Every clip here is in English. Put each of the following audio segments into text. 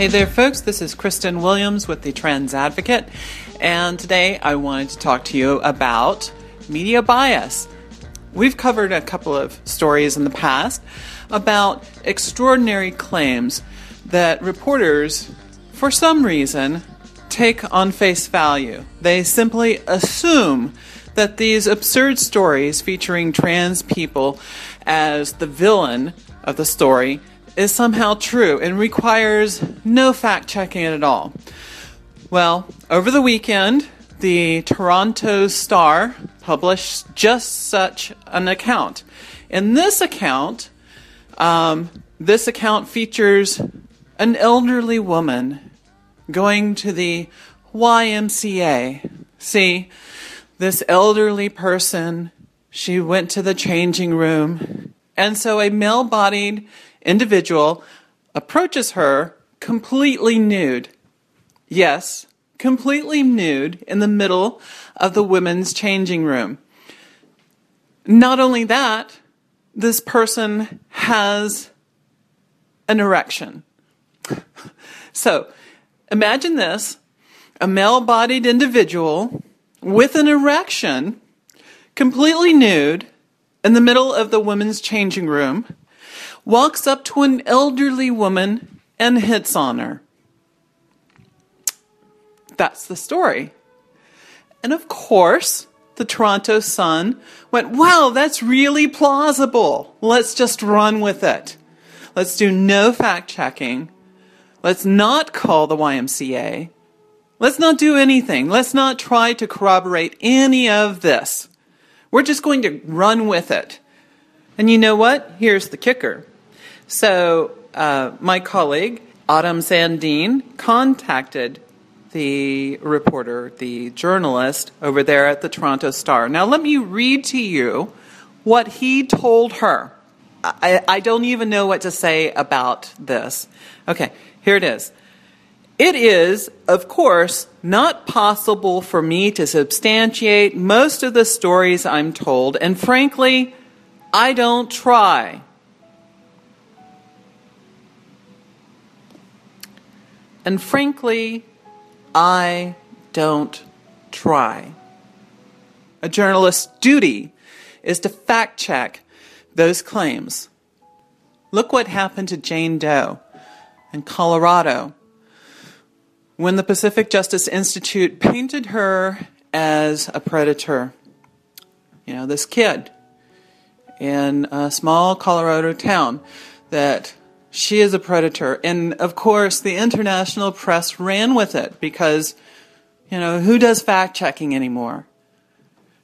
Hey there, folks. This is Cristan Williams with the Trans Advocate, and today I wanted to talk to you about media bias. We've covered a couple of stories in the past about extraordinary claims that reporters, for some reason, take on face value. They simply assume that these absurd stories featuring trans people as the villain of the story is somehow true and requires no fact checking at all. Well, over the weekend, the Toronto Star published just such an account. In this account, um, this account features an elderly woman going to the YMCA. See, this elderly person, she went to the changing room, and so a male bodied individual approaches her completely nude. Yes, completely nude in the middle of the women's changing room. Not only that, this person has an erection. so imagine this a male bodied individual with an erection, completely nude, in the middle of the women's changing room walks up to an elderly woman and hits on her. That's the story. And of course, the Toronto Sun went, wow, that's really plausible. Let's just run with it. Let's do no fact checking. Let's not call the YMCA. Let's not do anything. Let's not try to corroborate any of this. We're just going to run with it. And you know what? Here's the kicker so, uh, my colleague, Autumn Sandeen, contacted the reporter, the journalist over there at the Toronto Star. Now, let me read to you what he told her. I, I don't even know what to say about this. Okay, here it is. It is, of course, not possible for me to substantiate most of the stories I'm told, and frankly, I don't try. And frankly, I don't try. A journalist's duty is to fact check those claims. Look what happened to Jane Doe in Colorado when the Pacific Justice Institute painted her as a predator. You know, this kid in a small Colorado town that she is a predator. And of course, the international press ran with it because, you know, who does fact checking anymore?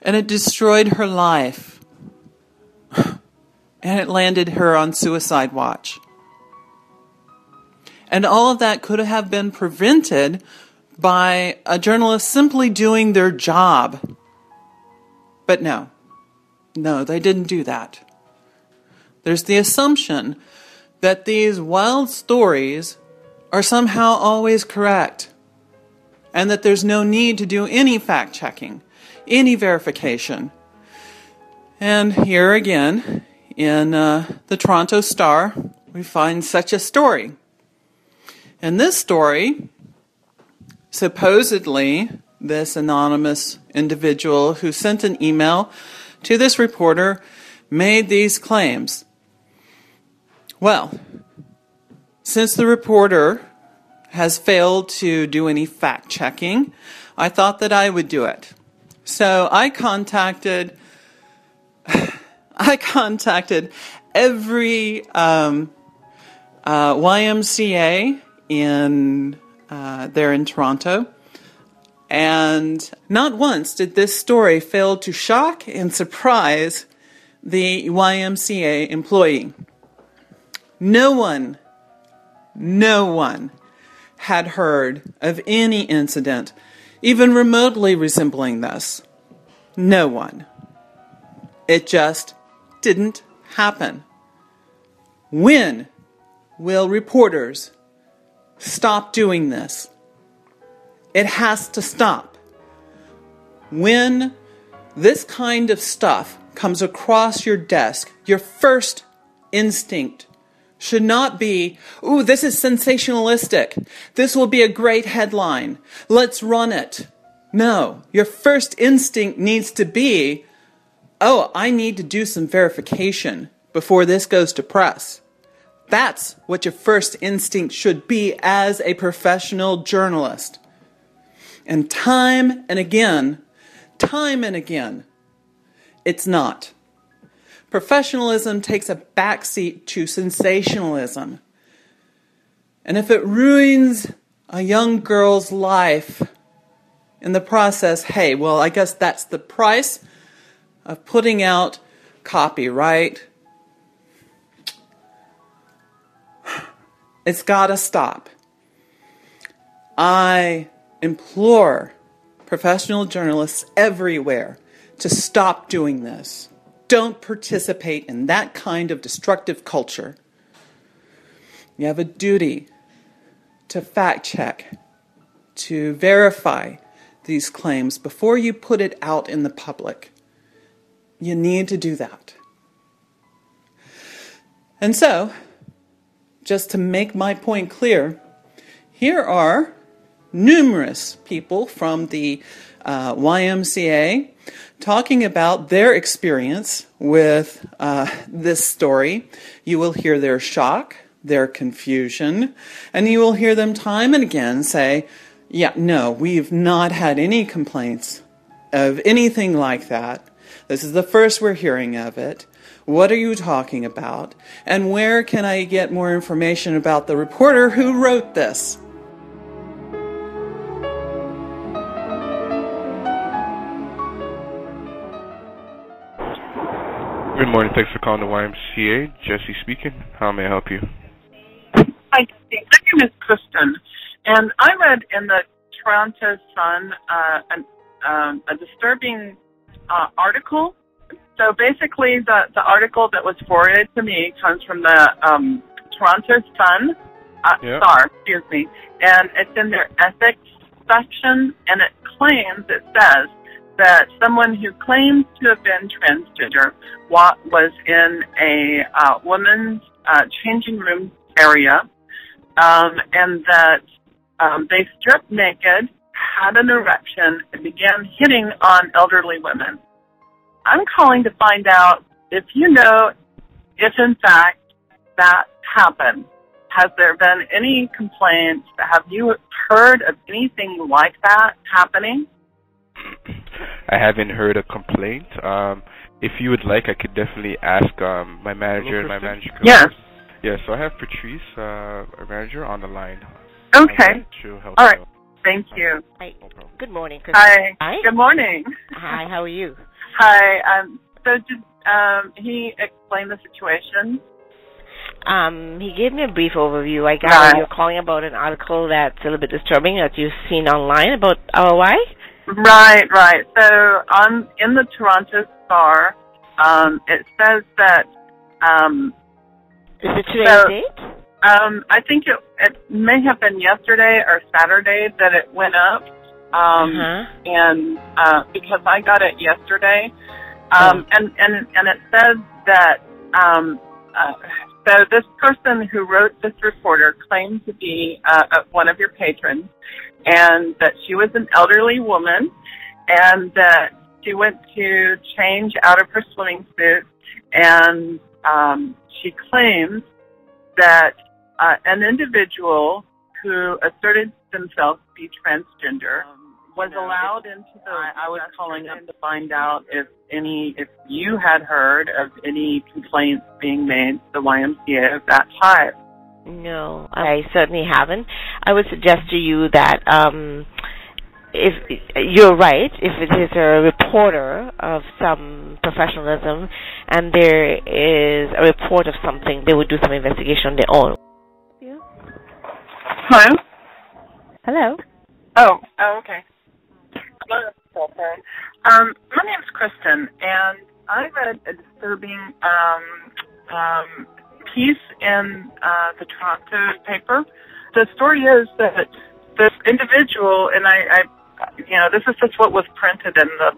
And it destroyed her life. and it landed her on suicide watch. And all of that could have been prevented by a journalist simply doing their job. But no, no, they didn't do that. There's the assumption that these wild stories are somehow always correct and that there's no need to do any fact checking, any verification. And here again, in uh, the Toronto Star, we find such a story. In this story, supposedly, this anonymous individual who sent an email to this reporter made these claims. Well, since the reporter has failed to do any fact checking, I thought that I would do it. So I contacted, I contacted every um, uh, YMCA in uh, there in Toronto, and not once did this story fail to shock and surprise the YMCA employee. No one, no one had heard of any incident even remotely resembling this. No one. It just didn't happen. When will reporters stop doing this? It has to stop. When this kind of stuff comes across your desk, your first instinct should not be, ooh, this is sensationalistic. This will be a great headline. Let's run it. No, your first instinct needs to be, oh, I need to do some verification before this goes to press. That's what your first instinct should be as a professional journalist. And time and again, time and again, it's not. Professionalism takes a backseat to sensationalism. And if it ruins a young girl's life in the process, hey, well, I guess that's the price of putting out copyright. It's got to stop. I implore professional journalists everywhere to stop doing this. Don't participate in that kind of destructive culture. You have a duty to fact check, to verify these claims before you put it out in the public. You need to do that. And so, just to make my point clear, here are numerous people from the uh, YMCA talking about their experience with uh, this story. You will hear their shock, their confusion, and you will hear them time and again say, Yeah, no, we've not had any complaints of anything like that. This is the first we're hearing of it. What are you talking about? And where can I get more information about the reporter who wrote this? Good morning. Thanks for calling the YMCA. Jesse speaking. How may I help you? Hi, my name is Cristan, and I read in the Toronto Sun uh, an, um, a disturbing uh, article. So basically, the, the article that was forwarded to me comes from the um, Toronto Sun, uh, Yeah. Star, excuse me, and it's in their ethics section, and it claims, it says, that someone who claims to have been transgender was in a uh, woman's uh, changing room area, um, and that um, they stripped naked, had an erection, and began hitting on elderly women. I'm calling to find out if you know if in fact that happened. Has there been any complaints? Have you heard of anything like that happening? I haven't heard a complaint. Um, if you would like, I could definitely ask um, my manager. and My manager. could- Yes. Yeah. So I have Patrice, uh, our manager, on the line. Okay. She'll help. All you right. out. Thank you. Hi. No. Good morning, Cristan. Hi. Hi. Good morning. Hi, how are you? Hi. Um, so did um, he explain the situation? Um, he gave me a brief overview. I gather Right. you're calling about an article that's a little bit disturbing that you've seen online about ROI? Right, right. So on in the Toronto Star, um, it says that um, Is it today's So- date? um, I think it, it may have been yesterday or Saturday that it went up, um, uh-huh. and uh, because I got it yesterday, um, and and and it says that um, uh, so this person who wrote this reporter claimed to be uh, uh, one of your patrons, and that she was an elderly woman, and that she went to change out of her swimming suit, and um, she claims that uh, an individual who asserted themselves to be transgender was allowed into the. I, I was calling up to find out if any, if you had heard of any complaints being made to the YMCA of that type. No, I certainly haven't. I would suggest to you that um, if you're right, if it is a reporter of some professionalism and there is a report of something, they would do some investigation on their own. Hello. Hello. Oh. Oh. Okay. Okay. Um, my name's Cristan, and I read a disturbing um, um, piece in uh, the Toronto paper. The story is that this individual, and I, I, you know, this is just what was printed in the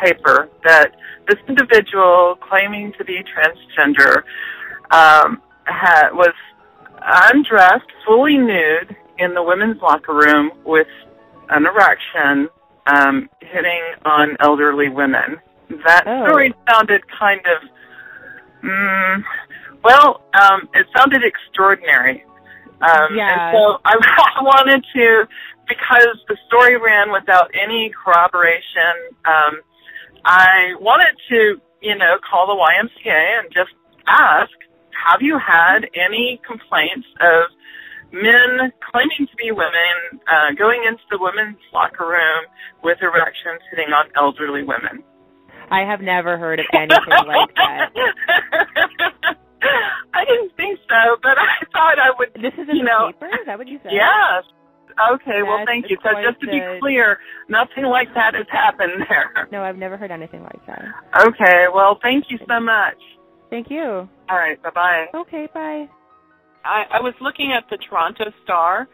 paper, that this individual claiming to be transgender um, had was undressed, fully nude in the women's locker room with an erection, um, hitting on elderly women. That Oh. story sounded kind of, mm, well, um, it sounded extraordinary. Um, Yeah. And so I, I wanted to, because the story ran without any corroboration, um, I wanted to, you know, call the YMCA and just ask, have you had any complaints of men claiming to be women uh, going into the women's locker room with erections hitting on elderly women? I have never heard of anything like that. I didn't think so, but I thought I would. This is in You the know, paper? Is that what you said? Yes. Okay. well, thank you. So just to be clear, nothing like that has happened there. No, I've never heard anything like that. Okay. Well, thank you so much. Thank you. All right. Bye bye. Okay, bye. I, I was looking at the Toronto Star,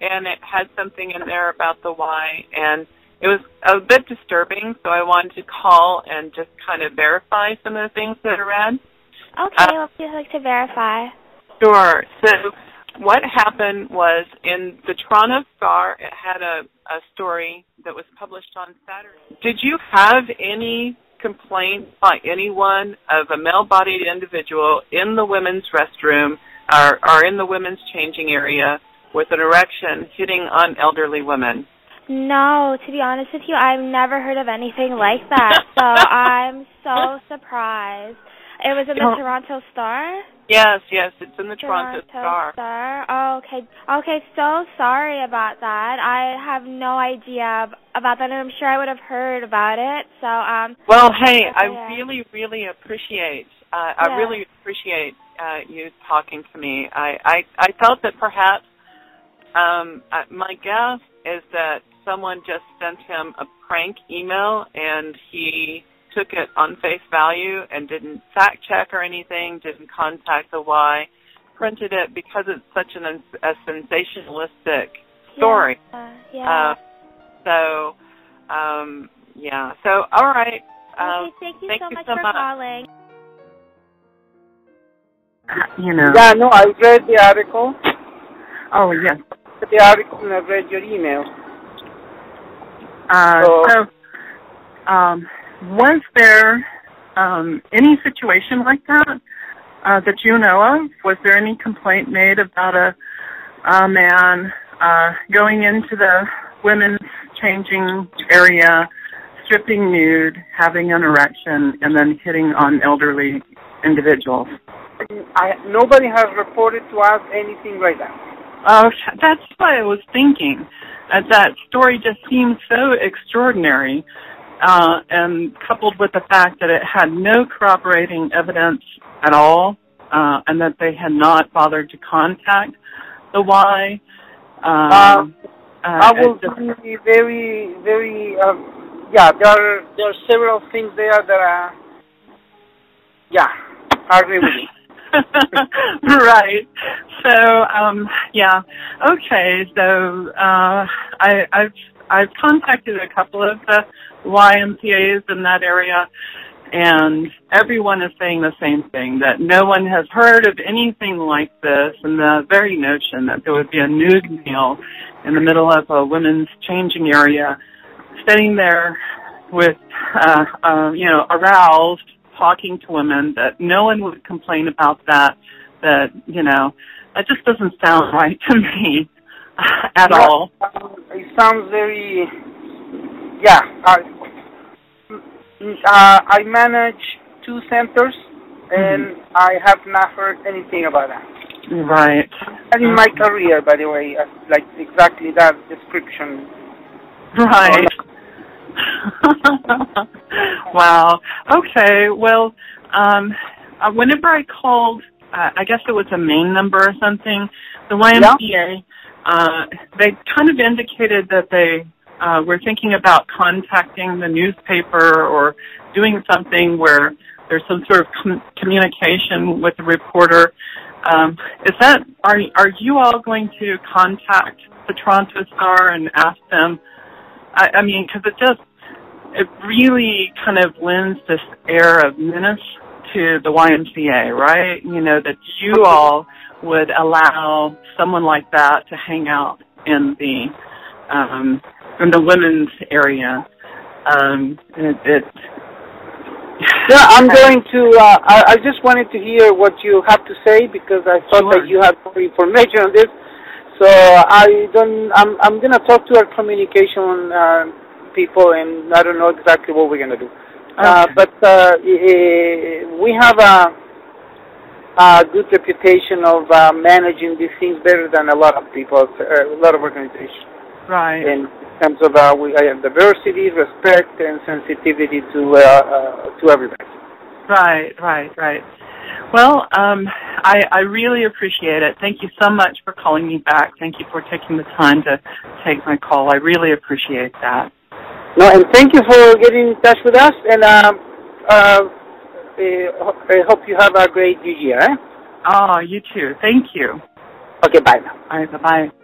and it had something in there about the why, and it was a bit disturbing. So I wanted to call and just kind of verify some of the things that I read. Okay, Uh, what would you like to verify? Sure. So what happened was in the Toronto Star, it had a, a story that was published on Saturday. Did you have any complaints by anyone of a male-bodied individual in the women's restroom or, or in the women's changing area with an erection hitting on elderly women? No, to be honest with you, I've never heard of anything like that. so I'm so surprised. It was in the Oh. Toronto Star? Yes, yes, it's in the Toronto, Star. Star. Oh, okay. Okay, so sorry about that. I have no idea about that, and I'm sure I would have heard about it. So, um, Well, hey, I I really, really appreciate. Uh, I really appreciate uh, you talking to me. I, I, I felt that perhaps um, uh, my guess is that someone just sent him a prank email, and he took it on face value and didn't fact check or anything, didn't contact the Y, printed it because it's such an a sensationalistic story. Yeah. yeah. Uh, so, um, yeah. So, all right. Um, okay, thank you thank so you much so for much. calling. You know. Yeah, no, I read the article. Oh, yes. The article and I read your email. Uh, So- so, um, was there um, any situation like that uh, that you know of? Was there any complaint made about a, a man uh, going into the women's changing area, stripping nude, having an erection, and then hitting on elderly individuals? I nobody has reported to us anything like that. Oh, that's what I was thinking. Uh, that story just seemed so extraordinary, uh, and coupled with the fact that it had no corroborating evidence at all, uh, and that they had not bothered to contact the Y. Um, uh, I will just- be very, very. Um, yeah, there are there are several things there that are. Yeah, I agree with you. Right. So, um, yeah. Okay. So, uh, I, I've I've contacted a couple of the YMCA's in that area, and everyone is saying the same thing that no one has heard of anything like this, and the very notion that there would be a nude male in the middle of a women's changing area, sitting there with, uh, uh, you know, aroused, talking to women, that no one would complain about that, that, you know, that just doesn't sound right to me at Yeah, all. um, it sounds very. Yeah, I, uh, I manage two centers, and I have not heard anything about that. Right. And in my career, by the way, uh, like exactly that description. Right. wow. Okay. Well, um, uh, whenever I called, uh, I guess it was a main number or something. The YMCA, uh, they kind of indicated that they uh, were thinking about contacting the newspaper or doing something where there's some sort of com- communication with the reporter. Um, is that are are you all going to contact the Toronto Star and ask them? I, I mean, because it just it really kind of lends this air of menace to the YMCA, right? You know, that you all would allow someone like that to hang out in the um, in the women's area. Um, it, it yeah, I'm going to. Uh, I, I just wanted to hear what you have to say because I thought Sure. that you had more information on this. So I don't. I'm. I'm going to talk to our communication uh, people, and I don't know exactly what we're going to do. Uh, Okay. but uh, we have a, a good reputation of uh, managing these things better than a lot of people, a lot of organizations right. in terms of uh, we diversity, respect, and sensitivity to uh, uh, to everybody. Right, right, right. Well, um, I, I really appreciate it. Thank you so much for calling me back. Thank you for taking the time to take my call. I really appreciate that. No, and thank you for getting in touch with us. And um, uh, eh, I hope you have a great new year. Eh? Oh, you too. Thank you. Okay, bye now. All right, bye-bye.